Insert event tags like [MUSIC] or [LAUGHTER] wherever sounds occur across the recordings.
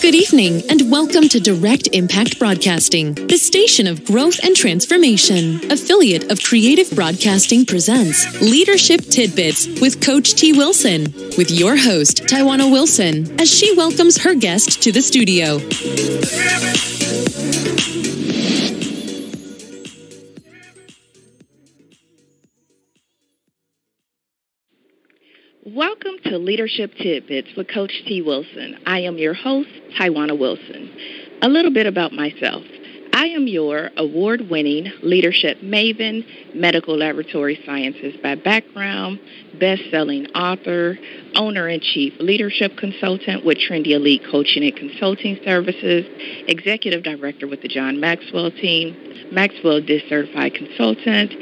Good evening, and welcome to Direct Impact Broadcasting, the station of growth and transformation. Affiliate of Creative Broadcasting presents Leadership Tidbits with Coach T. Wilson, with your host, Tywauna Wilson, as she welcomes her guest to the studio. Welcome to Leadership Tidbits with Coach T. Wilson. I am your host, Tywauna Wilson. A little bit about myself. I am your award winning leadership maven, medical laboratory sciences by background, best selling author, owner and chief leadership consultant with Trendy Elite Coaching and Consulting Services, executive director with the John Maxwell team, Maxwell DISC certified consultant,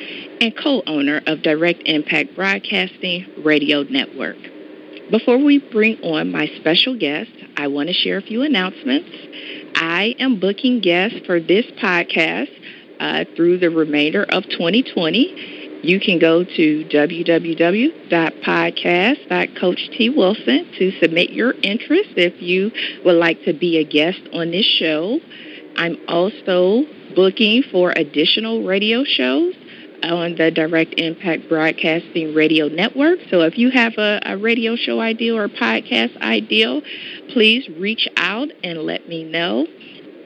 and co owner of Direct Impact Broadcasting Radio Network. Before we bring on my special guest, I want to share a few announcements. I am booking guests for this podcast uh, through the remainder of 2020. You can go to www.podcast.coachtwilson to submit your interest if you would like to be a guest on this show. I'm also booking for additional radio shows on the Direct Impact Broadcasting Radio Network. So if you have a, a, radio show idea or podcast idea, please reach out and let me know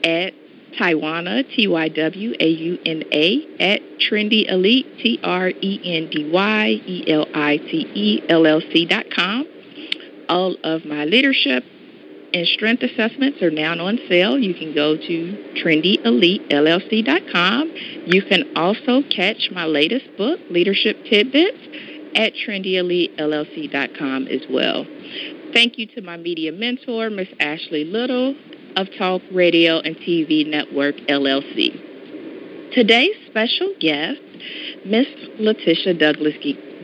at Tywauna, T Y W A U N A, at Trendy Elite, T R E N D Y E L I T E L L C dot com. All of my leadership and strength assessments are now on sale. You can go to trendyelitellc.com. You can also catch my latest book, Leadership Tidbits, at trendyelitellc.com as well. Thank you to my media mentor, Miss Ashley Little of Talk Radio and TV Network LLC. Today's special guest, Miss Letitia Douglas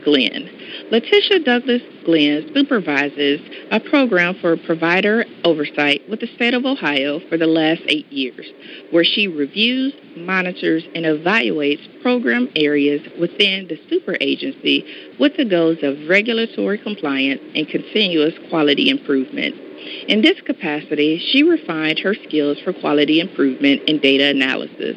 Glenn. Letitia Douglas Glenn supervises a program for provider oversight with the state of Ohio for the last eight years, where she reviews, monitors, and evaluates program areas within the super agency with the goals of regulatory compliance and continuous quality improvement. In this capacity, she refined her skills for quality improvement and data analysis.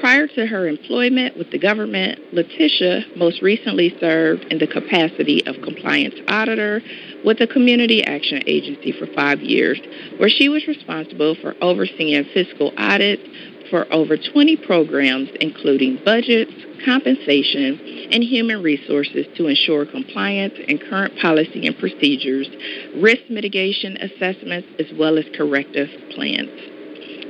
Prior to her employment with the government, Letitia most recently served in the capacity of compliance auditor with the Community Action Agency for five years, where she was responsible for overseeing fiscal audits for over 20 programs, including budgets, compensation, and human resources to ensure compliance and current policy and procedures, risk mitigation assessments, as well as corrective plans.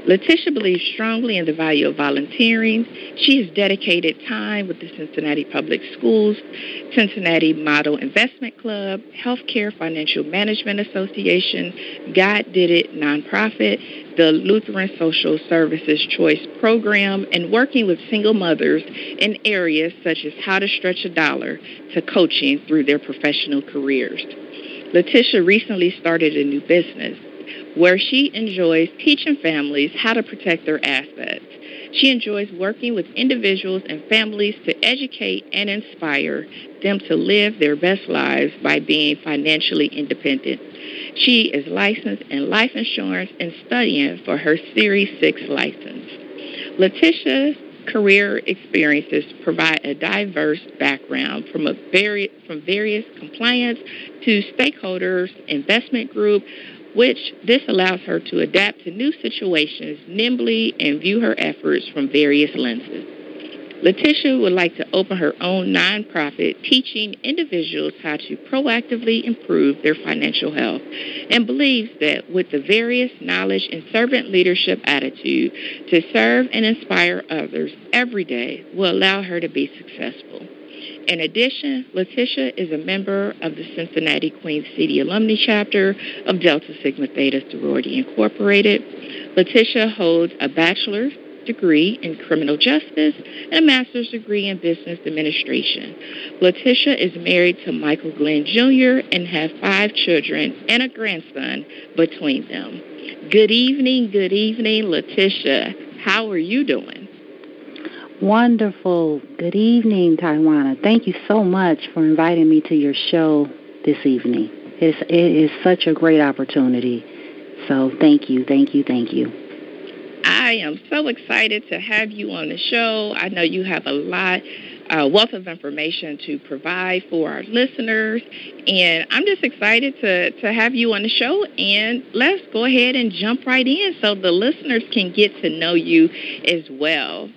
Letitia believes strongly in the value of volunteering. She has dedicated time with the Cincinnati Public Schools, Cincinnati Model Investment Club, Healthcare Financial Management Association, God Did It nonprofit, the Lutheran Social Services Choice Program, and working with single mothers in areas such as how to stretch a dollar to coaching through their professional careers. Letitia recently started a new business where she enjoys teaching families how to protect their assets. She enjoys working with individuals and families to educate and inspire them to live their best lives by being financially independent. She is licensed in life insurance and studying for her Series 6 license. Letitia's career experiences provide a diverse background from, a from various compliance to stakeholders, investment group, which this allows her to adapt to new situations nimbly and view her efforts from various lenses. Letitia would like to open her own nonprofit teaching individuals how to proactively improve their financial health and believes that with the various knowledge and servant leadership attitude to serve and inspire others every day will allow her to be successful. In addition, Letitia is a member of the Cincinnati Queen City Alumni Chapter of Delta Sigma Theta Sorority Incorporated. Letitia holds a bachelor's degree in criminal justice and a master's degree in business administration. Letitia is married to Michael Glenn Jr. and have five children and a grandson between them. Good evening, good evening, Letitia. How are you doing? Wonderful. Good evening, Tywauna. Thank you so much for inviting me to your show this evening. It's, it is such a great opportunity So thank you, thank you, thank you. I am so excited to have you on the show. I know you have a lot uh, wealth of information to provide for our listeners. And I'm just excited to, to have you on the show. And let's go ahead and jump right in so the listeners can get to know you as well.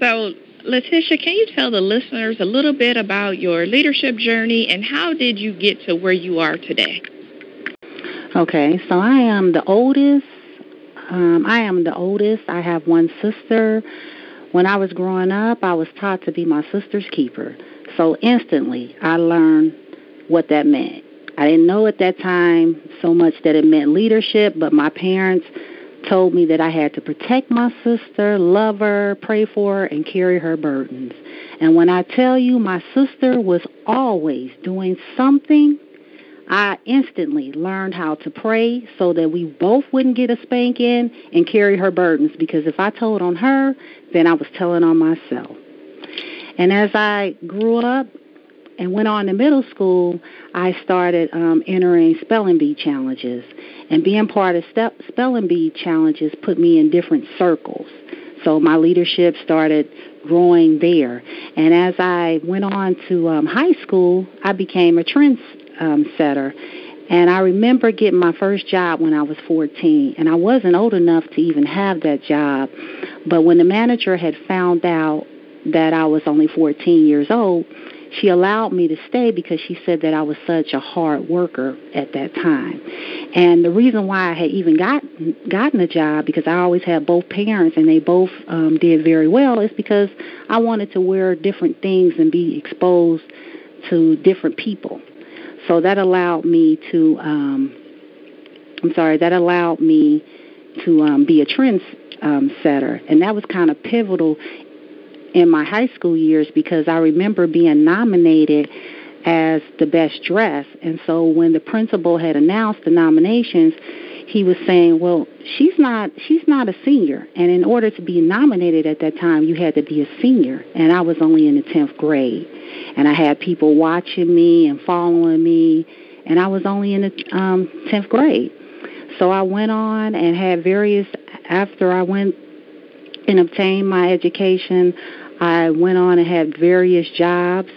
So, Letitia, can you tell the listeners a little bit about your leadership journey and how did you get to where you are today? Okay, so I am the oldest. Um, I am the oldest. I have one sister when I was growing up, I was taught to be my sister's keeper. So instantly, I learned what that meant. I didn't know at that time so much that it meant leadership, but my parents told me that I had to protect my sister, love her, pray for her, and carry her burdens. And when I tell you my sister was always doing something I instantly learned how to pray so that we both wouldn't get a spanking and carry her burdens because if I told on her, then I was telling on myself. And as I grew up and went on to middle school, I started um, entering spelling bee challenges. And being part of step, spelling bee challenges put me in different circles. So my leadership started growing there. And as I went on to um, high school, I became a trend um. And I remember getting my first job when I was 14, and I wasn't old enough to even have that job. But when the manager had found out that I was only 14 years old, she allowed me to stay because she said that I was such a hard worker at that time. And the reason why I had even gotten gotten a job because I always had both parents and they both um, did very well is because I wanted to wear different things and be exposed to different people. So that allowed me to, um, I'm sorry, that allowed me to um, be a trend um, setter. And that was kind of pivotal in my high school years because I remember being nominated as the best dress. And so when the principal had announced the nominations, he was saying, "Well, she's not she's not a senior, and in order to be nominated at that time, you had to be a senior, and I was only in the 10th grade." and I had people watching me and following me, and I was only in the um, 10th grade. So I went on and had various, after I went and obtained my education, I went on and had various jobs,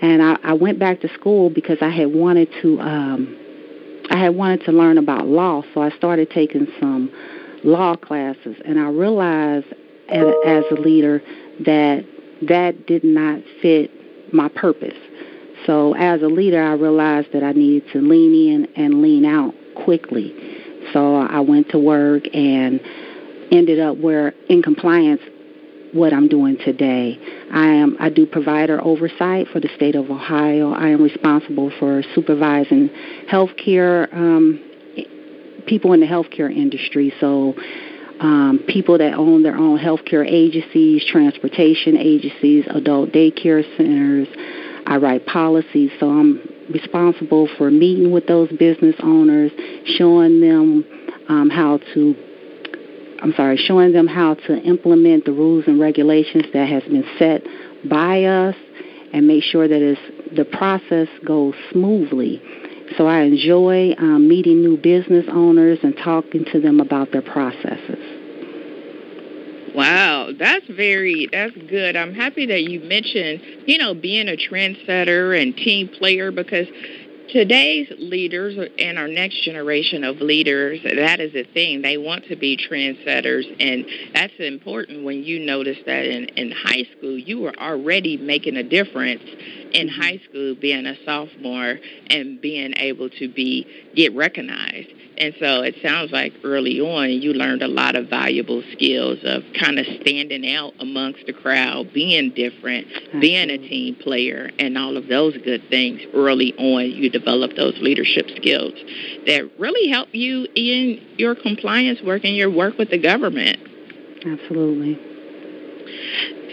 and I, I went back to school because I had wanted to, um, I had wanted to learn about law, so I started taking some law classes, and I realized as, as a leader that that did not fit my purpose. So as a leader, I realized that I needed to lean in and lean out quickly. So I went to work and ended up where in compliance what I'm doing today. I am I do provider oversight for the state of Ohio. I am responsible for supervising healthcare um, people in the healthcare industry. So um, people that own their own healthcare agencies, transportation agencies, adult daycare centers. I write policies, so I'm responsible for meeting with those business owners, showing them um, how to. I'm sorry, showing them how to implement the rules and regulations that has been set by us, and make sure that the process goes smoothly. So I enjoy um, meeting new business owners and talking to them about their processes. Wow, that's very that's good. I'm happy that you mentioned, you know, being a trendsetter and team player because today's leaders and our next generation of leaders, that is a thing. They want to be trendsetters, and that's important when you notice that in, in high school you were already making a difference in high mm-hmm. school being a sophomore and being able to be get recognized. And so it sounds like early on you learned a lot of valuable skills of kind of standing out amongst the crowd, being different, being a team player, and all of those good things early on. You develop those leadership skills that really help you in your compliance work and your work with the government. Absolutely.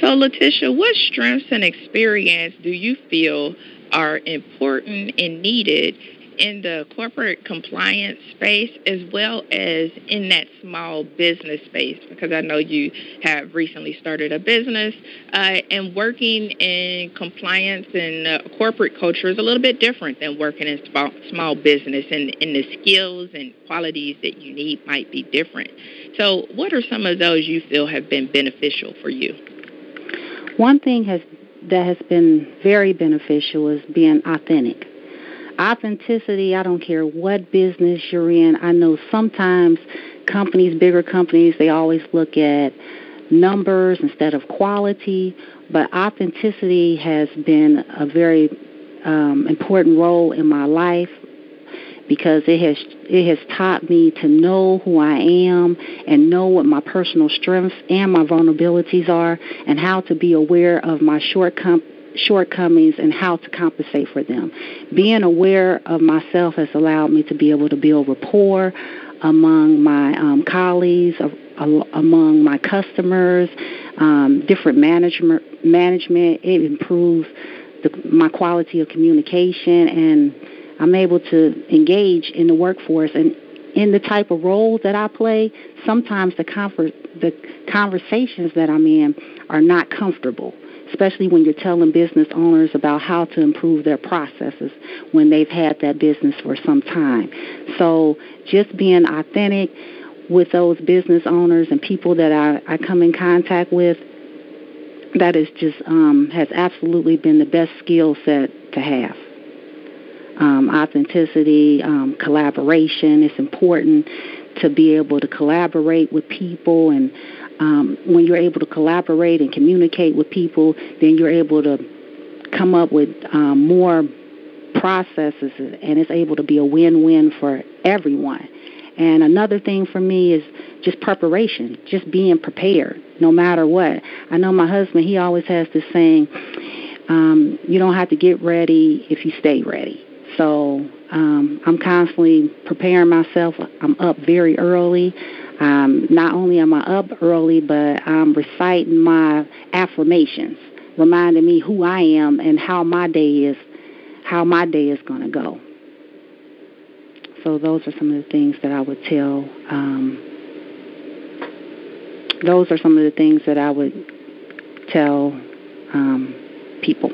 So, Letitia, what strengths and experience do you feel are important and needed in the corporate compliance space as well as in that small business space because I know you have recently started a business uh, and working in compliance and uh, corporate culture is a little bit different than working in small, small business and, and the skills and qualities that you need might be different. So what are some of those you feel have been beneficial for you? One thing has that has been very beneficial is being authentic authenticity, I don't care what business you're in. I know sometimes companies, bigger companies, they always look at numbers instead of quality, but authenticity has been a very um, important role in my life because it has it has taught me to know who I am and know what my personal strengths and my vulnerabilities are and how to be aware of my shortcomings shortcomings and how to compensate for them. Being aware of myself has allowed me to be able to build rapport among my um, colleagues, among my customers, um, different management. Management it improves the, my quality of communication, and I'm able to engage in the workforce and in the type of roles that I play. Sometimes the confer- the conversations that I'm in are not comfortable especially when you're telling business owners about how to improve their processes when they've had that business for some time. So just being authentic with those business owners and people that I, I come in contact with, that is just um, has absolutely been the best skill set to have. Um, authenticity, um, collaboration. It's important to be able to collaborate with people and um, when you're able to collaborate and communicate with people, then you're able to come up with um, more processes, and it's able to be a win-win for everyone. And another thing for me is just preparation, just being prepared, no matter what. I know my husband; he always has this saying, um, "You don't have to get ready if you stay ready." So um, I'm constantly preparing myself. I'm up very early. Um, not only am I up early, but I'm reciting my affirmations, reminding me who I am and how my day is, how my day is going to go. So those are some of the things that I would tell. Um, those are some of the things that I would tell um, people.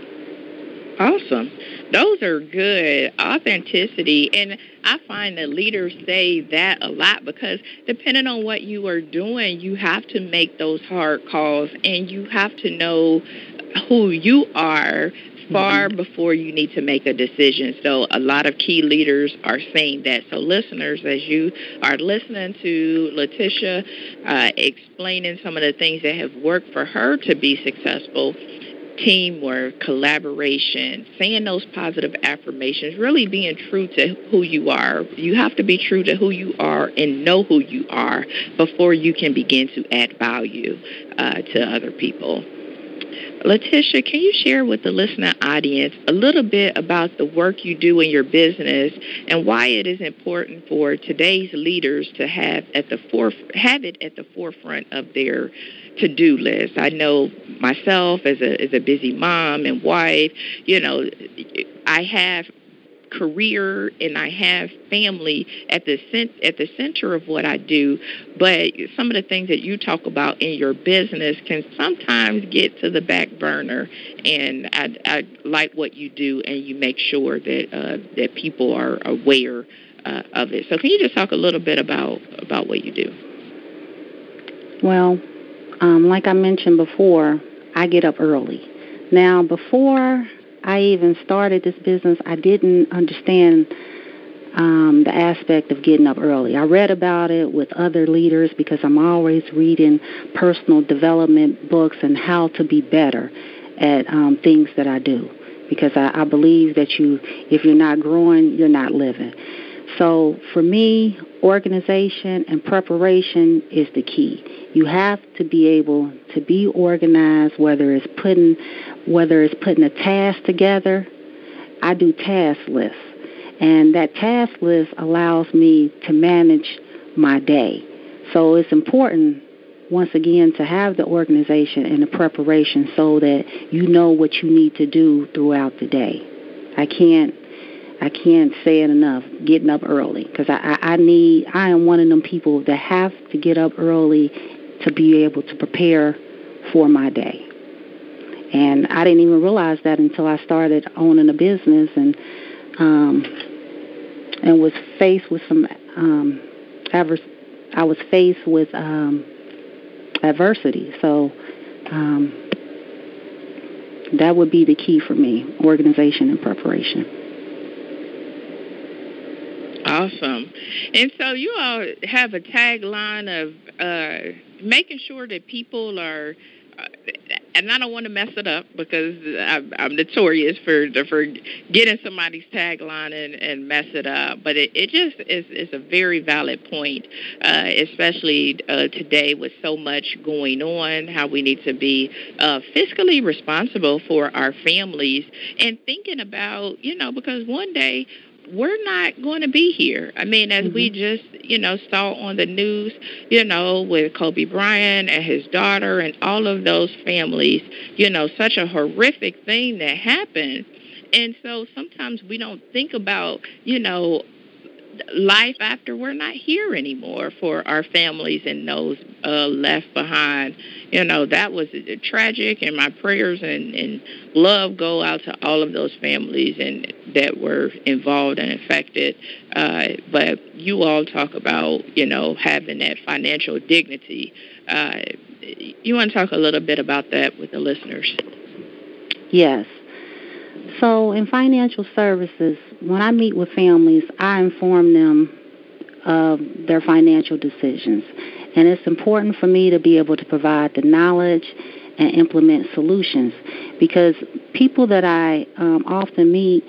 Awesome. Those are good. Authenticity. And I find that leaders say that a lot because depending on what you are doing, you have to make those hard calls and you have to know who you are far mm-hmm. before you need to make a decision. So a lot of key leaders are saying that. So listeners, as you are listening to Letitia uh, explaining some of the things that have worked for her to be successful, teamwork, collaboration, saying those positive affirmations, really being true to who you are. You have to be true to who you are and know who you are before you can begin to add value uh, to other people. Letitia, can you share with the listener audience a little bit about the work you do in your business and why it is important for today's leaders to have at the foref- have it at the forefront of their to-do list. I know myself as a as a busy mom and wife, you know, I have career and I have family at the cent- at the center of what I do, but some of the things that you talk about in your business can sometimes get to the back burner. And I, I like what you do, and you make sure that uh, that people are aware uh, of it. So, can you just talk a little bit about about what you do? Well, um, like I mentioned before, I get up early. Now, before I even started this business, I didn't understand um, the aspect of getting up early. I read about it with other leaders because I'm always reading personal development books and how to be better at um, things that I do. Because I, I believe that you, if you're not growing, you're not living. So for me, organization and preparation is the key. You have to be able to be organized, whether it's putting whether it's putting a task together. I do task lists, and that task list allows me to manage my day. So it's important once again to have the organization and the preparation so that you know what you need to do throughout the day. I can't I can't say it enough. Getting up early because I, I I need. I am one of them people that have to get up early to be able to prepare for my day. And I didn't even realize that until I started owning a business and um, and was faced with some um, adverse. I was faced with um, adversity. So um, that would be the key for me: organization and preparation. Awesome. And so you all have a tagline of uh, making sure that people are uh, and I don't want to mess it up because I'm, I'm notorious for for getting somebody's tagline and, and mess it up. But it, it just is, is a very valid point, uh, especially uh, today with so much going on. How we need to be uh, fiscally responsible for our families and thinking about you know because one day we're not going to be here. I mean, as mm-hmm. we just, you know, saw on the news, you know, with Kobe Bryant and his daughter and all of those families, you know, such a horrific thing that happened. And so sometimes we don't think about, you know, life after we're not here anymore for our families and those uh, left behind. You know, that was uh, tragic, and my prayers and, and love go out to all of those families and that were involved and affected. Uh, but you all talk about, you know, having that financial dignity. Uh, you want to talk a little bit about that with the listeners? Yes. So, in financial services, when I meet with families, I inform them of their financial decisions. And it's important for me to be able to provide the knowledge and implement solutions because people that I um, often meet,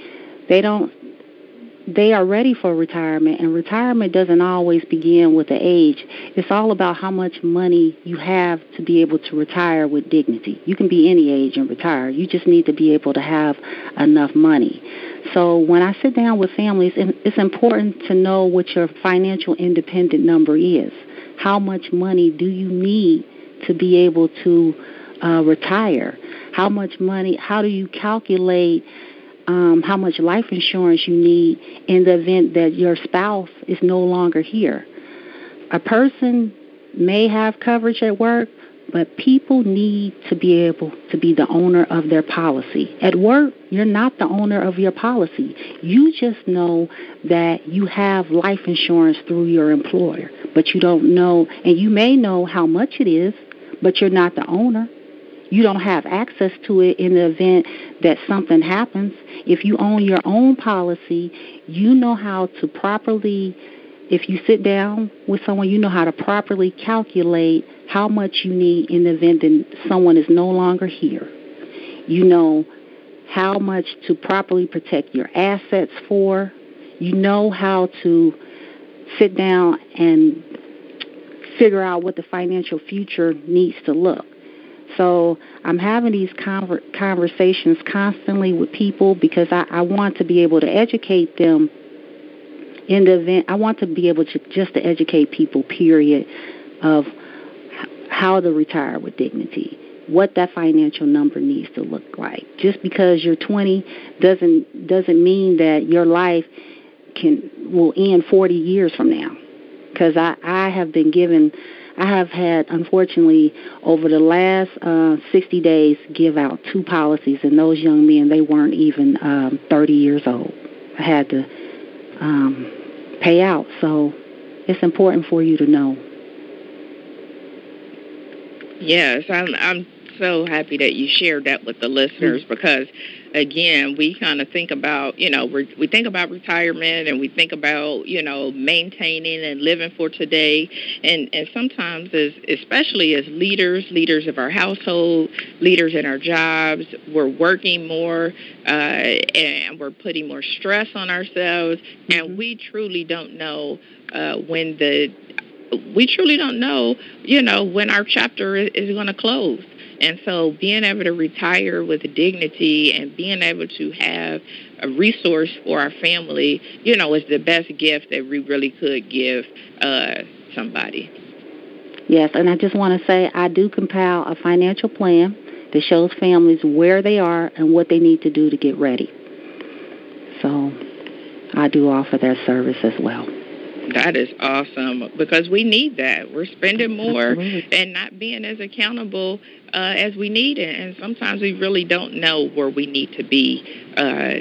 they don't they are ready for retirement, and retirement doesn't always begin with the age. It's all about how much money you have to be able to retire with dignity. You can be any age and retire. You just need to be able to have enough money. So when I sit down with families, it's important to know what your financial independent number is. How much money do you need to be able to uh, retire? How much money? How do you calculate um, how much life insurance you need in the event that your spouse is no longer here. A person may have coverage at work, but people need to be able to be the owner of their policy. At work, you're not the owner of your policy. You just know that you have life insurance through your employer, but you don't know, and you may know how much it is, but you're not the owner. You don't have access to it in the event that something happens. If you own your own policy, you know how to properly, if you sit down with someone, you know how to properly calculate how much you need in the event that someone is no longer here. You know how much to properly protect your assets for. You know how to sit down and figure out what the financial future needs to look. So I'm having these conver- conversations constantly with people because I, I want to be able to educate them in the event. I want to be able to just to educate people, period, of how to retire with dignity, what that financial number needs to look like. Just because you're 20 doesn't doesn't mean that your life can will end 40 years from now. Because I I have been given I have had, unfortunately, over the last uh, 60 days, give out two policies, and those young men, they weren't even um, 30 years old. I had to um, pay out, so it's important for you to know. Yes, I'm. I'm so happy that you shared that with the listeners mm-hmm. because again, we kind of think about, you know, we we think about retirement and we think about, you know, maintaining and living for today. And, and sometimes, as, especially as leaders, leaders of our household, leaders in our jobs, we're working more uh, and we're putting more stress on ourselves. Mm-hmm. And we truly don't know uh, when the we truly don't know, you know, when our chapter is, is going to close. And so being able to retire with dignity and being able to have a resource for our family, you know, is the best gift that we really could give uh, somebody. Yes, and I just want to say I do compile a financial plan that shows families where they are and what they need to do to get ready. So I do offer that service as well. That is awesome because we need that. We're spending more Absolutely. and not being as accountable uh, as we need it, and sometimes we really don't know where we need to be, uh,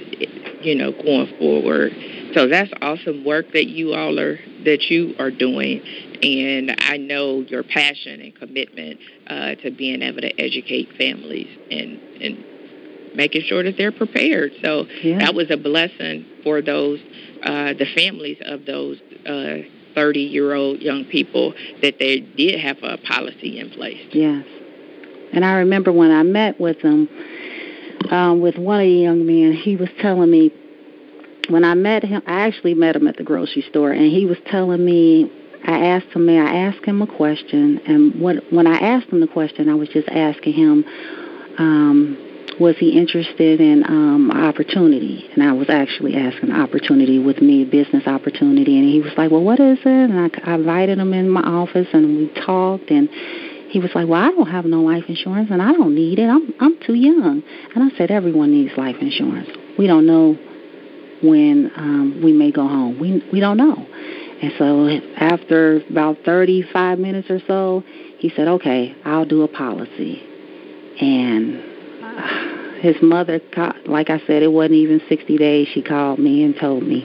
you know, going forward. So that's awesome work that you all are that you are doing, and I know your passion and commitment uh, to being able to educate families and and making sure that they're prepared. So yeah. that was a blessing for those uh, the families of those uh, 30 year old young people that they did have a policy in place. Yes. And I remember when I met with them, um, with one of the young men, he was telling me, when I met him, I actually met him at the grocery store, and he was telling me, I asked him, may I ask him a question? And when, when I asked him the question, I was just asking him, um, was he interested in um, opportunity? And I was actually asking opportunity with me, business opportunity. And he was like, well, what is it? And I, I invited him in my office and we talked. And he was like, well, I don't have no life insurance and I don't need it. I'm, I'm too young. And I said, everyone needs life insurance. We don't know when um, we may go home. We, we don't know. And so after about 35 minutes or so, he said, okay, I'll do a policy. And his mother, like I said, it wasn't even 60 days. She called me and told me.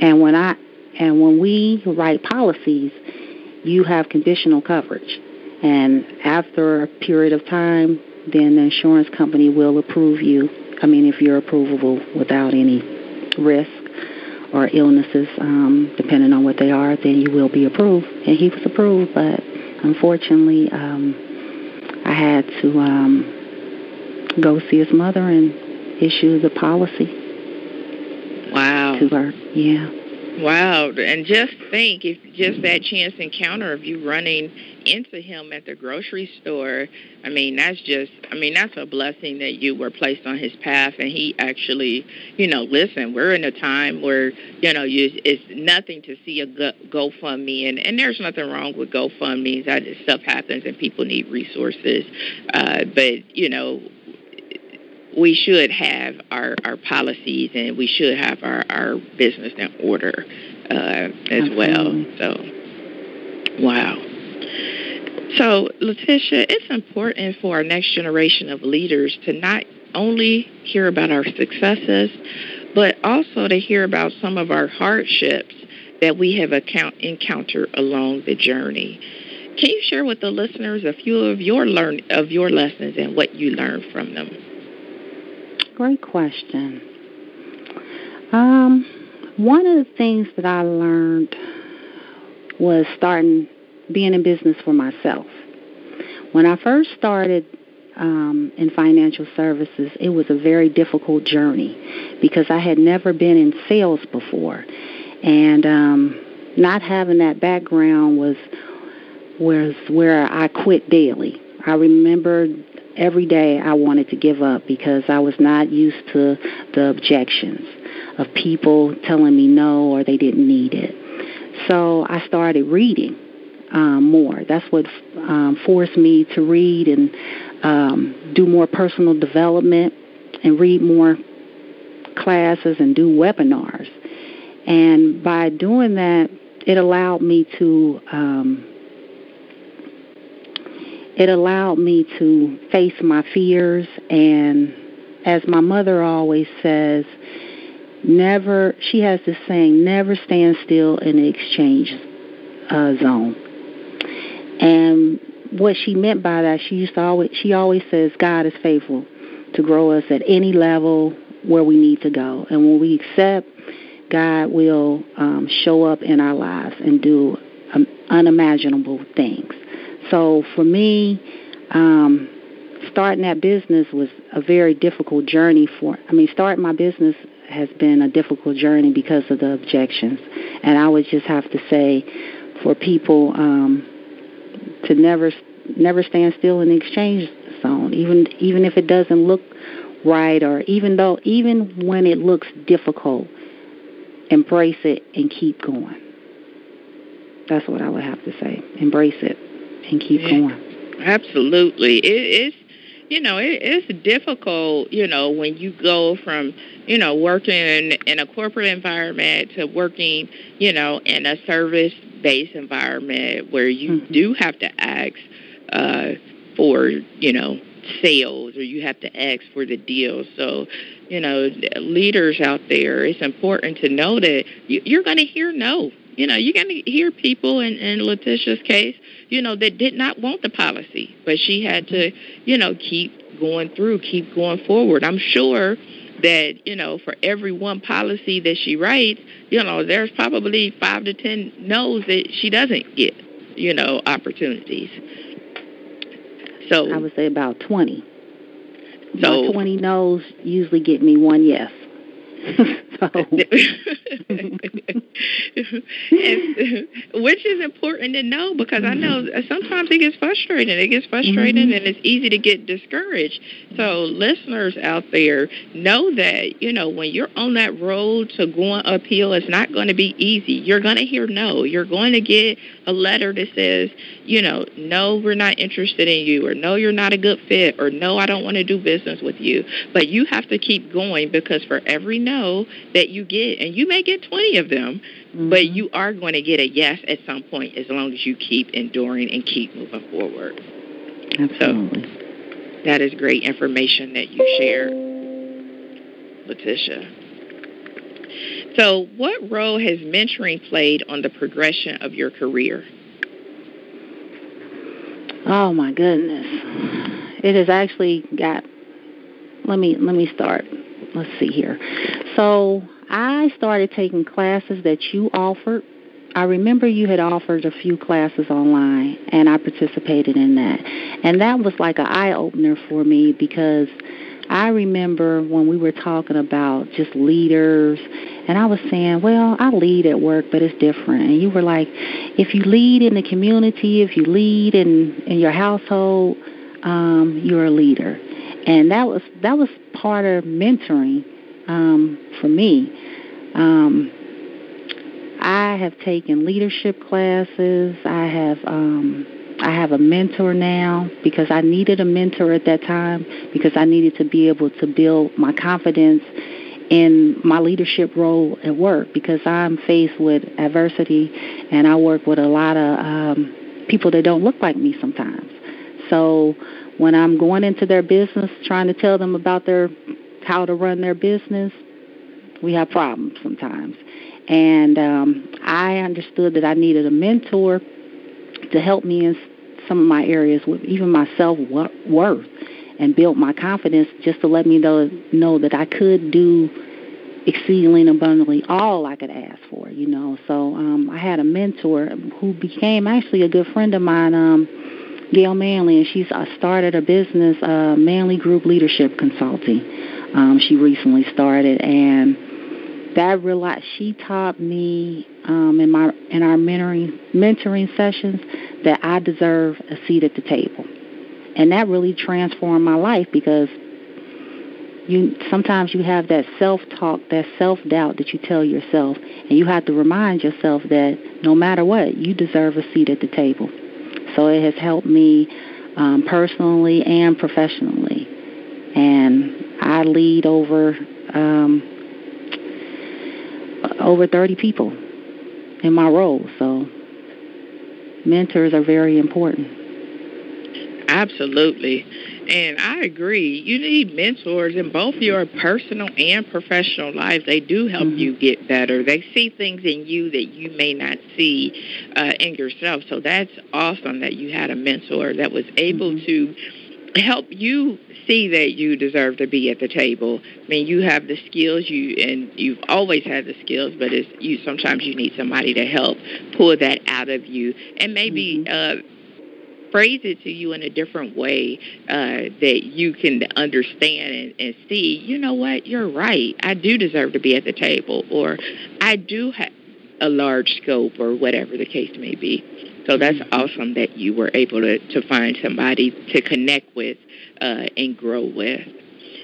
And when I and when we write policies, you have conditional coverage. And after a period of time, then the insurance company will approve you. I mean, if you're approvable without any risk or illnesses, um, depending on what they are, then you will be approved. And he was approved, but unfortunately, um, I had to um, go see his mother and issue the policy. Wow. To her, yeah. Wow, and just think if just that chance encounter of you running into him at the grocery store, I mean, that's just, I mean, that's a blessing that you were placed on his path and he actually, you know, listen, we're in a time where, you know, you, it's nothing to see a GoFundMe and, and there's nothing wrong with GoFundMe. That stuff happens and people need resources. Uh, but, you know, we should have our, our policies and we should have our, our business in order uh, as well. So, wow. So, Letitia, it's important for our next generation of leaders to not only hear about our successes, but also to hear about some of our hardships that we have account- encountered along the journey. Can you share with the listeners a few of your learn of your lessons and what you learned from them? Great question. Um, one of the things that I learned was starting being in business for myself. When I first started um, in financial services, it was a very difficult journey because I had never been in sales before, and um, not having that background was was where I quit daily. I remember every day I wanted to give up because I was not used to the objections of people telling me no or they didn't need it. So I started reading um, more. That's what um, forced me to read and um, do more personal development and read more classes and do webinars. And by doing that, it allowed me to um, it allowed me to face my fears and as my mother always says never she has this saying never stand still in the exchange uh, zone. And what she meant by that she used to always she always says god is faithful to grow us at any level where we need to go. And when we accept god will um, show up in our lives and do um, unimaginable things so for me, um, starting that business was a very difficult journey for. I mean, starting my business has been a difficult journey because of the objections, and I would just have to say, for people um, to never never stand still in the exchange zone, even even if it doesn't look right, or even though even when it looks difficult, embrace it and keep going. That's what I would have to say. Embrace it and keep yeah, going. Absolutely, it is. you know, it, it's difficult, you know, when you go from, you know, working in a corporate environment to working, you know, in a service based environment where you mm-hmm. do have to ask uh, for, you know, sales or you have to ask for the deal. So, you know, leaders out there, it's important to know that you're going to hear no you know, you're going to hear people in, in Letitia's case, you know, that did not want the policy, but she had to, you know, keep going through, keep going forward. I'm sure that, you know, for every one policy that she writes, you know, there's probably five to ten no's that she doesn't get, you know, opportunities. So I would say about 20. So, about 20 no's usually get me one yes. [LAUGHS] which is important to know because I know sometimes it gets frustrating. It gets frustrating mm-hmm. and it's easy to get discouraged. So, listeners out there, know that, you know, when you're on that road to going uphill, it's not going to be easy. You're going to hear no. You're going to get a letter that says, you know, no, we're not interested in you, or no, you're not a good fit, or no, I don't want to do business with you. But you have to keep going because for every no that you get, and you may get 20 of them, mm-hmm. but you are going to get a yes at some point as long as you keep enduring and keep moving forward. Absolutely. So that is great information that you shared, Letitia. So, what role has mentoring played on the progression of your career? Oh my goodness. It has actually got let me let me start. Let's see here. So I started taking classes that you offered. I remember you had offered a few classes online, and I participated in that. And that was like an eye opener for me because I remember when we were talking about just leaders, and I was saying, well, I lead at work, but it's different. And you were like, if you lead in the community, if you lead in in your household, um, you're a leader. And that was that was part of mentoring um, for me. Um, I have taken leadership classes. I have um, I have a mentor now because I needed a mentor at that time because I needed to be able to build my confidence in my leadership role at work because I'm faced with adversity and I work with a lot of um, people that don't look like me sometimes. So when I'm going into their business trying to tell them about their how to run their business, we have problems sometimes. And um, I understood that I needed a mentor to help me in some of my areas with even my self worth and build my confidence just to let me know know that I could do exceedingly abundantly all I could ask for, you know. So um I had a mentor who became actually a good friend of mine, um, Gail Manley, and she's uh, started a business, uh, Manley Group Leadership Consulting. Um, she recently started, and that realized she taught me um, in my in our mentoring mentoring sessions that I deserve a seat at the table, and that really transformed my life because you sometimes you have that self talk, that self doubt that you tell yourself, and you have to remind yourself that no matter what, you deserve a seat at the table. So it has helped me um, personally and professionally, and I lead over um, over 30 people in my role. So mentors are very important. Absolutely. And I agree. You need mentors in both your personal and professional life. They do help mm-hmm. you get better. They see things in you that you may not see uh, in yourself. So that's awesome that you had a mentor that was able mm-hmm. to help you see that you deserve to be at the table. I mean, you have the skills, you and you've always had the skills, but it's you. Sometimes you need somebody to help pull that out of you, and maybe. Mm-hmm. Uh, phrase it to you in a different way uh, that you can understand and, and see, you know what, you're right. I do deserve to be at the table, or I do have a large scope, or whatever the case may be. So that's mm-hmm. awesome that you were able to, to find somebody to connect with uh, and grow with.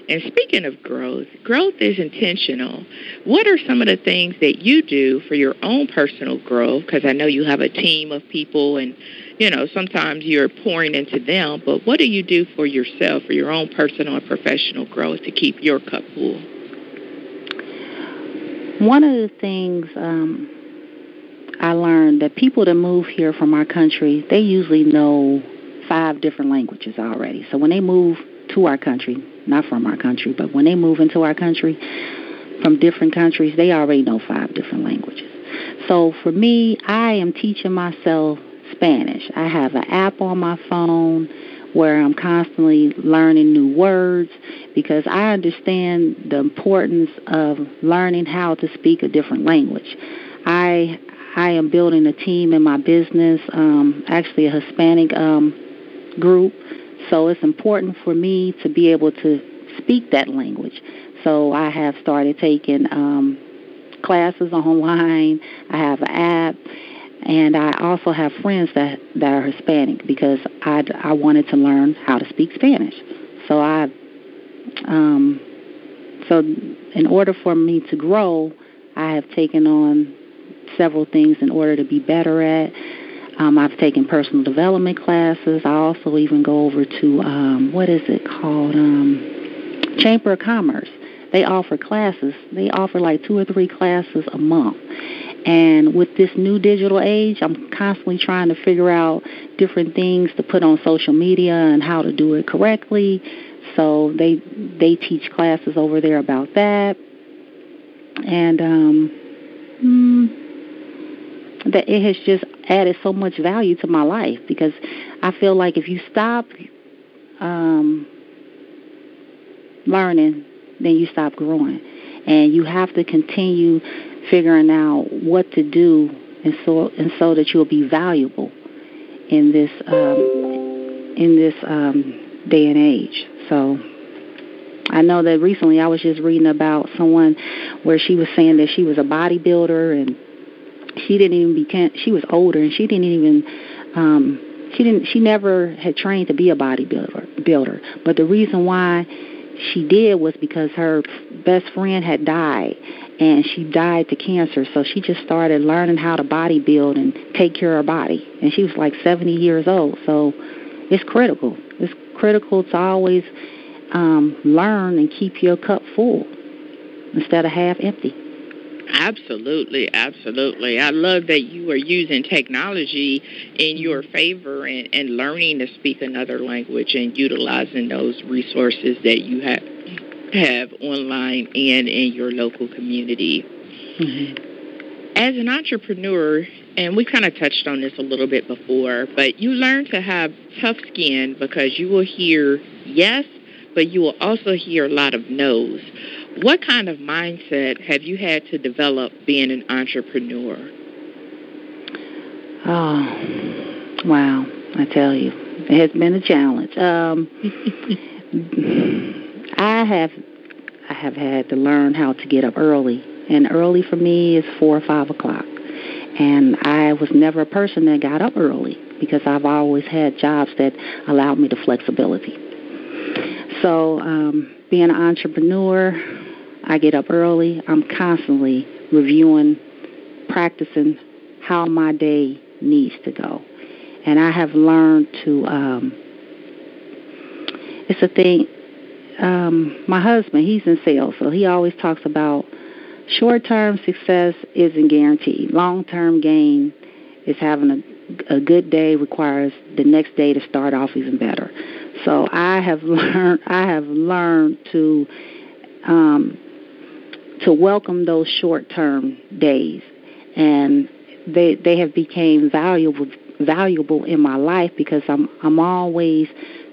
And speaking of growth, growth is intentional. What are some of the things that you do for your own personal growth? Because I know you have a team of people and you know, sometimes you're pouring into them, but what do you do for yourself, for your own personal and professional growth to keep your cup full? One of the things um, I learned that people that move here from our country, they usually know five different languages already. So when they move to our country, not from our country, but when they move into our country from different countries, they already know five different languages. So for me, I am teaching myself Spanish. I have an app on my phone where I'm constantly learning new words because I understand the importance of learning how to speak a different language. I I am building a team in my business, um, actually a Hispanic um, group, so it's important for me to be able to speak that language. So I have started taking um, classes online. I have an app, and I also have friends that that are Hispanic because I I wanted to learn how to speak Spanish. So I um so in order for me to grow, I have taken on several things in order to be better at. Um, I've taken personal development classes. I also even go over to um, what is it called? Um, Chamber of Commerce. They offer classes. They offer like two or three classes a month. And with this new digital age, I'm constantly trying to figure out different things to put on social media and how to do it correctly. So they they teach classes over there about that. And um mm, that it has just added so much value to my life because I feel like if you stop um learning, then you stop growing. And you have to continue figuring out what to do and so and so that you'll be valuable in this um, in this um, day and age. So I know that recently I was just reading about someone where she was saying that she was a bodybuilder and she didn't even become she was older and she didn't even um she didn't she never had trained to be a bodybuilder builder but the reason why she did was because her best friend had died and she died to cancer. So she just started learning how to body build and take care of her body. And she was like 70 years old. So it's critical. It's critical to always um, learn and keep your cup full instead of half empty. Absolutely, absolutely. I love that you are using technology in your favor and, and learning to speak another language and utilizing those resources that you have have online and in your local community. Mm-hmm. As an entrepreneur, and we kind of touched on this a little bit before, but you learn to have tough skin because you will hear yes, but you will also hear a lot of no's. What kind of mindset have you had to develop being an entrepreneur? Oh, wow. I tell you, it has been a challenge. Um, [LAUGHS] I have I have had to learn how to get up early, and early for me is four or five o'clock. And I was never a person that got up early because I've always had jobs that allowed me the flexibility. So, um, being an entrepreneur, I get up early. I'm constantly reviewing, practicing how my day needs to go. And I have learned to, um, it's a thing, um, my husband, he's in sales, so he always talks about short term success isn't guaranteed. Long term gain is having a, a good day requires the next day to start off even better. So I have [LAUGHS] learned I have learned to um, to welcome those short term days, and they they have become valuable valuable in my life because I'm I'm always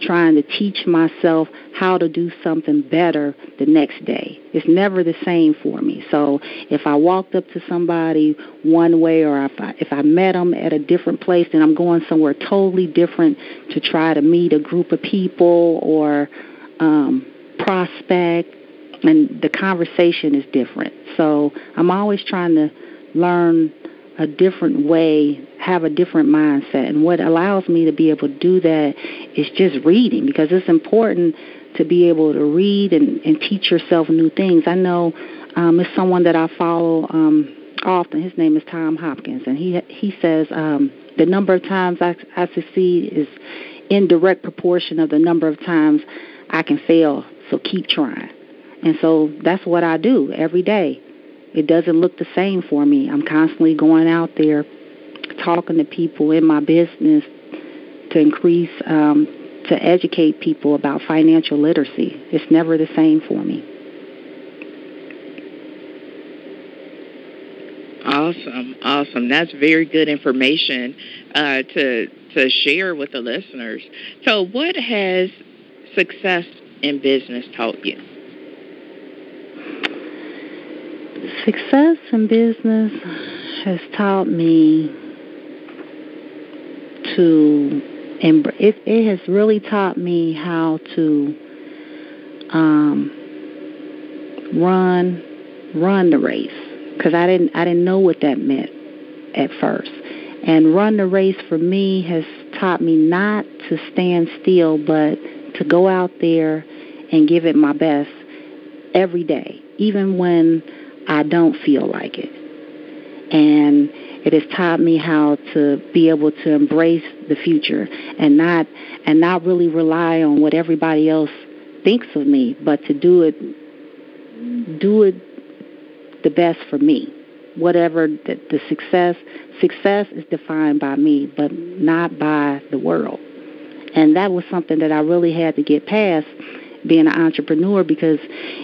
trying to teach myself how to do something better the next day. It's never the same for me. So if I walked up to somebody one way or if I, if I met them at a different place and I'm going somewhere totally different to try to meet a group of people or um, prospect, and the conversation is different. So I'm always trying to learn a different way have a different mindset. And what allows me to be able to do that is just reading because it's important to be able to read and, and teach yourself new things. I know um, it's someone that I follow um, often. His name is Tom Hopkins, and he he says um, the number of times I, I succeed is in direct proportion of the number of times I can fail. So keep trying. And so that's what I do every day. It doesn't look the same for me. I'm constantly going out there talking to people in my business to increase, um, to educate people about financial literacy. It's never the same for me. Awesome, awesome. That's very good information uh, to to share with the listeners. So, what has success in business taught you? Success in business has taught me to it, it has really taught me how to um, run run the race because I didn't I didn't know what that meant at first. And run the race for me has taught me not to stand still, but to go out there and give it my best every day, even when I don't feel like it. And it has taught me how to be able to embrace the future and not and not really rely on what everybody else thinks of me, but to do it do it the best for me. Whatever the, the success success is defined by me, but not by the world. And that was something that I really had to get past being an entrepreneur because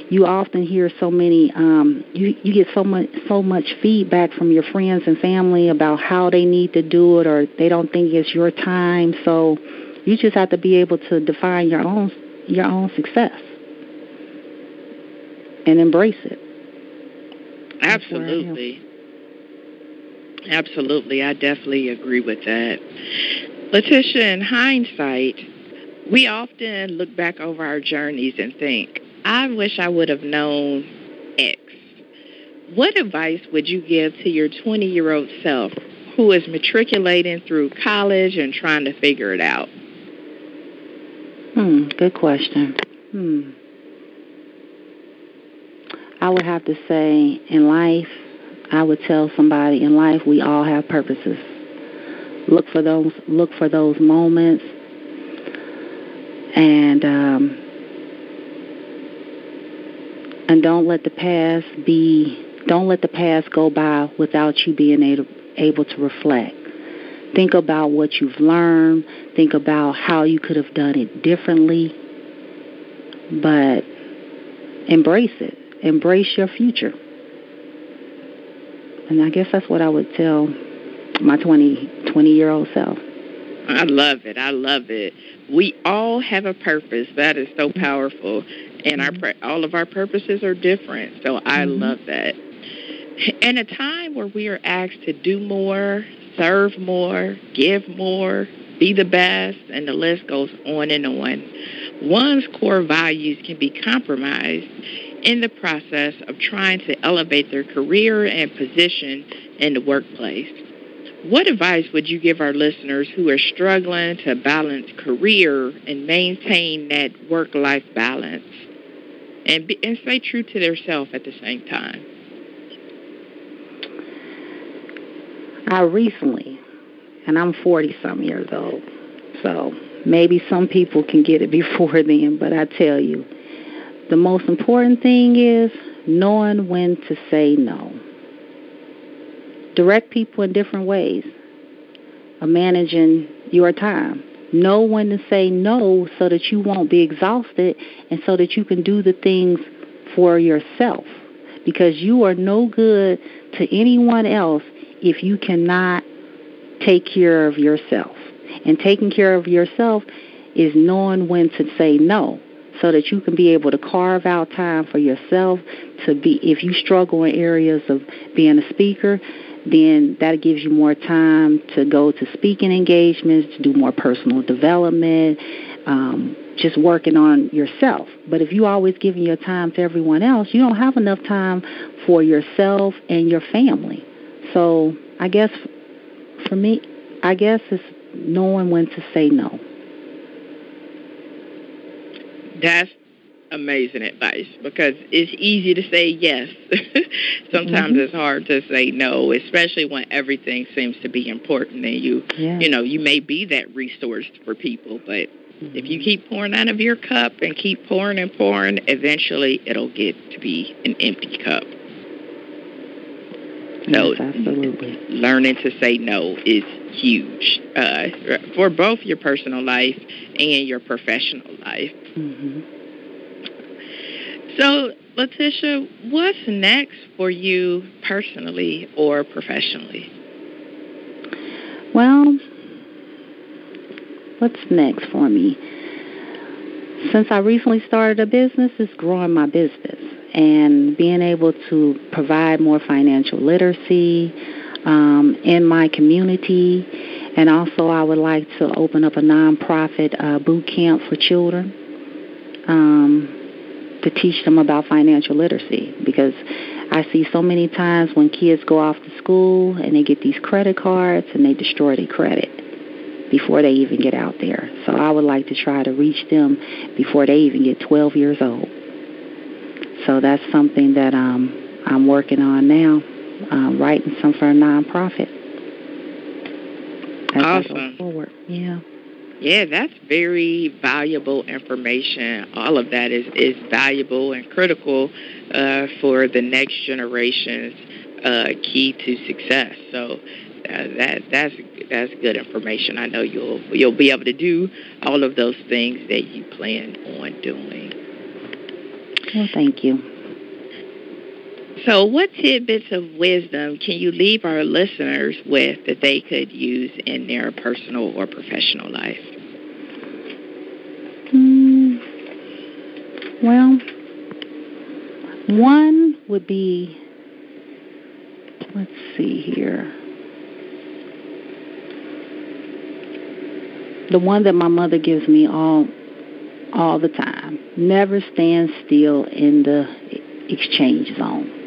you often hear so many um you you get so much so much feedback from your friends and family about how they need to do it or they don't think it's your time. So you just have to be able to define your own your own success and embrace it. Absolutely. Absolutely. I definitely agree with that. Letitia in hindsight we often look back over our journeys and think, I wish I would have known X. What advice would you give to your 20 year old self who is matriculating through college and trying to figure it out? Hmm, good question. Hmm. I would have to say in life, I would tell somebody in life we all have purposes. Look for those look for those moments and um, and don't let the past be don't let the past go by without you being able able to reflect. Think about what you've learned. Think about how you could have done it differently. But embrace it. Embrace your future. And I guess that's what I would tell my 20, 20 year old self. I love it. I love it. We all have a purpose. That is so powerful, and our all of our purposes are different. So I mm-hmm. love that. In a time where we are asked to do more, serve more, give more, be the best, and the list goes on and on, one's core values can be compromised in the process of trying to elevate their career and position in the workplace. What advice would you give our listeners who are struggling to balance career and maintain that work life balance and, be, and stay true to themselves at the same time? I recently, and I'm 40 some years old, so maybe some people can get it [LAUGHS] before then, but I tell you, the most important thing is knowing when to say no direct people in different ways of managing your time. Know when to say no so that you won't be exhausted and so that you can do the things for yourself. Because you are no good to anyone else if you cannot take care of yourself. And taking care of yourself is knowing when to say no so that you can be able to carve out time for yourself to be if you struggle in areas of being a speaker then that gives you more time to go to speaking engagements, to do more personal development, um, just working on yourself. But if you always giving your time to everyone else, you don't have enough time for yourself and your family. So I guess for me, I guess it's knowing when to say no. That's amazing advice because it's easy to say yes. [LAUGHS] Sometimes mm-hmm. it's hard to say no, especially when everything seems to be important and you yeah. you know, you may be that resource for people, but mm-hmm. if you mm-hmm. keep pouring out of your cup and keep pouring and pouring, eventually it'll get to be an empty cup. No, yes, absolutely. learning to say no is huge uh, for both your personal life and your professional life. Mm-hmm. So, Letitia, what's next for you personally or professionally? Well, what's next for me? Since I recently started a business, it's growing my business and being able to provide more financial literacy um, in my community. And also, I would like to open up a nonprofit uh, boot camp for children. Um, to teach them about financial literacy because I see so many times when kids go off to school and they get these credit cards and they destroy their credit before they even get out there. So I would like to try to reach them before they even get 12 years old. So that's something that um, I'm working on now, um, writing some for a nonprofit. As awesome. forward. Yeah. Yeah, that's very valuable information. All of that is, is valuable and critical uh, for the next generation's uh, key to success. So uh, that that's that's good information. I know you'll you'll be able to do all of those things that you plan on doing. Well, thank you. So, what tidbits of wisdom can you leave our listeners with that they could use in their personal or professional life? Mm, well, one would be, let's see here. The one that my mother gives me all all the time. Never stand still in the exchange zone.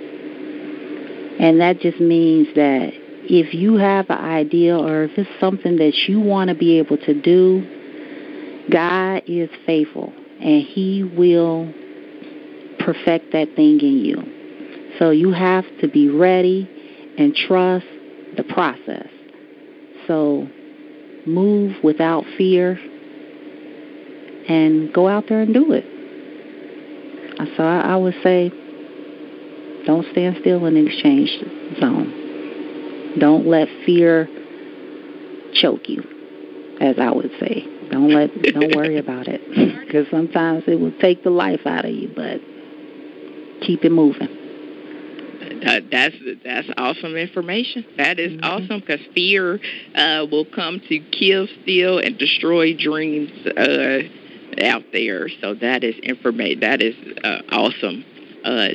And that just means that if you have an idea or if it's something that you want to be able to do, God is faithful and He will perfect that thing in you. So you have to be ready and trust the process. So move without fear and go out there and do it. So I, would say don't stand still in the exchange zone. Don't let fear choke you, as I would say. Don't let don't worry about it [LAUGHS] because sometimes it will take the life out of you, but keep it moving. that's that's awesome information. That is mm-hmm. awesome because fear uh, will come to kill, steal, and destroy dreams uh, out there. So that is information. That is uh, awesome uh,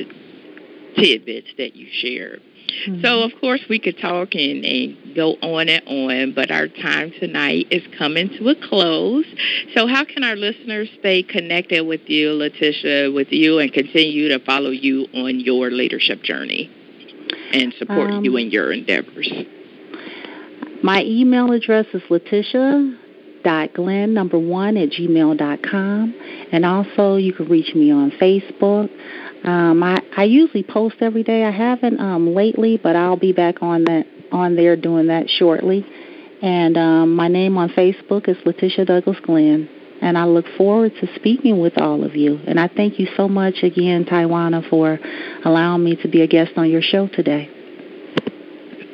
tidbits that you shared. Mm-hmm. So, of course, we could talk and, and go on and on, but our time tonight is coming to a close. So, how can our listeners stay connected with you, Letitia, with you, and continue to follow you on your leadership journey and support um, you in your endeavors? My email address is Letitia dot glenn number one at gmail dot com and also you can reach me on facebook um, I, I usually post every day. I haven't um, lately, but I'll be back on that on there doing that shortly. And um, my name on Facebook is Letitia Douglas Glenn. And I look forward to speaking with all of you. And I thank you so much again, Tywauna, for allowing me to be a guest on your show today.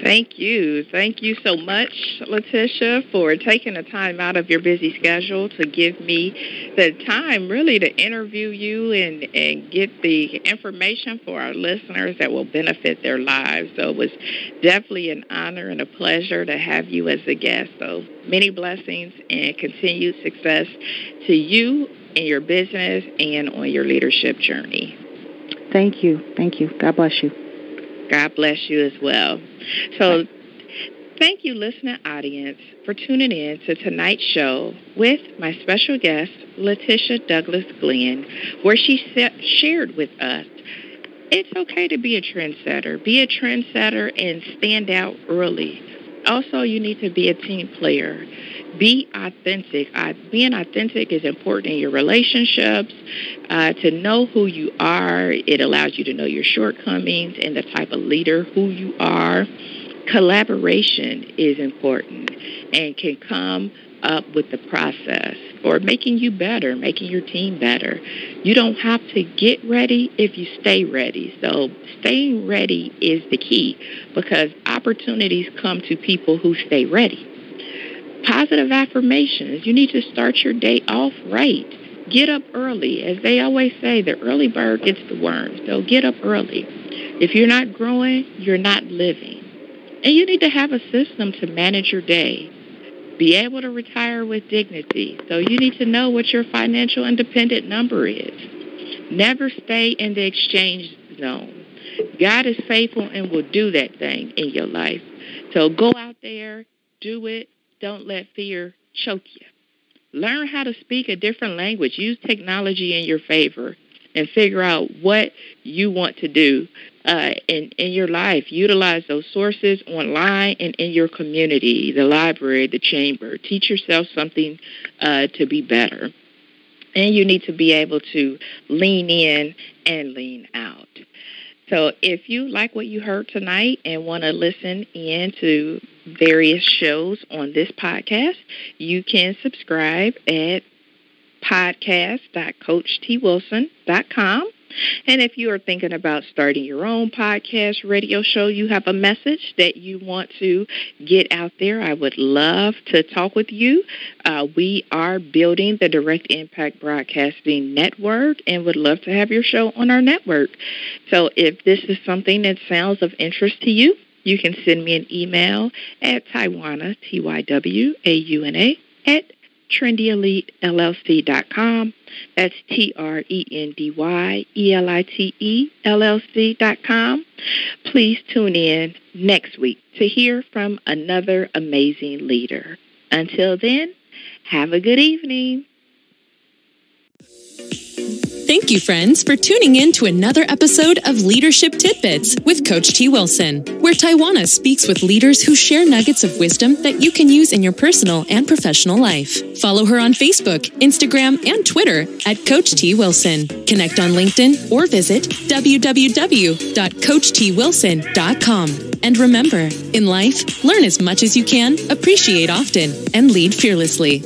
Thank you. Thank you so much, Letitia, for taking the time out of your busy schedule to give me the time really to interview you and, and get the information for our listeners that will benefit their lives. So it was definitely an honor and a pleasure to have you as a guest. So many blessings and continued success to you in your business and on your leadership journey. Thank you. Thank you. God bless you. God bless you as well. So, thank you, listener audience, for tuning in to tonight's show with my special guest, Letitia Douglas Glenn, where she shared with us it's okay to be a trendsetter. Be a trendsetter and stand out early. Also, you need to be a team player. Be authentic. Uh, being authentic is important in your relationships. Uh, to know who you are, it allows you to know your shortcomings and the type of leader who you are. Collaboration is important and can come up with the process or making you better, making your team better. You don't have to get ready if you stay ready. So staying ready is the key because opportunities come to people who stay ready. Positive affirmations. You need to start your day off right. Get up early. As they always say, the early bird gets the worm. So get up early. If you're not growing, you're not living. And you need to have a system to manage your day be able to retire with dignity. So you need to know what your financial independent number is. Never stay in the exchange zone. God is faithful and will do that thing in your life. So go out there, do it. Don't let fear choke you. Learn how to speak a different language. Use technology in your favor and figure out what you want to do uh, in, in your life. Utilize those sources online and in your community, the library, the chamber. Teach yourself something uh, to be better. And you need to be able to lean in and lean out. So if you like what you heard tonight and want to listen in to various shows on this podcast, you can subscribe at podcast.coachtwilson.com. And if you are thinking about starting your own podcast, radio show, you have a message that you want to get out there, I would love to talk with you. Uh, we are building the Direct Impact Broadcasting Network and would love to have your show on our network. So if this is something that sounds of interest to you, you can send me an email at Tywauna, T-Y-W-A-U-N-A, at trendyelitellc.com. That's T R E N D Y E L I T E L L C.com. Please tune in next week to hear from another amazing leader. Until then, have a good evening. Thank you, friends, for tuning in to another episode of Leadership Tidbits with Coach T. Wilson, where Tywauna speaks with leaders who share nuggets of wisdom that you can use in your personal and professional life. Follow her on Facebook, Instagram, and Twitter at Coach T. Wilson. Connect on LinkedIn or visit www.coachtwilson.com. And remember, in life, learn as much as you can, appreciate often, and lead fearlessly.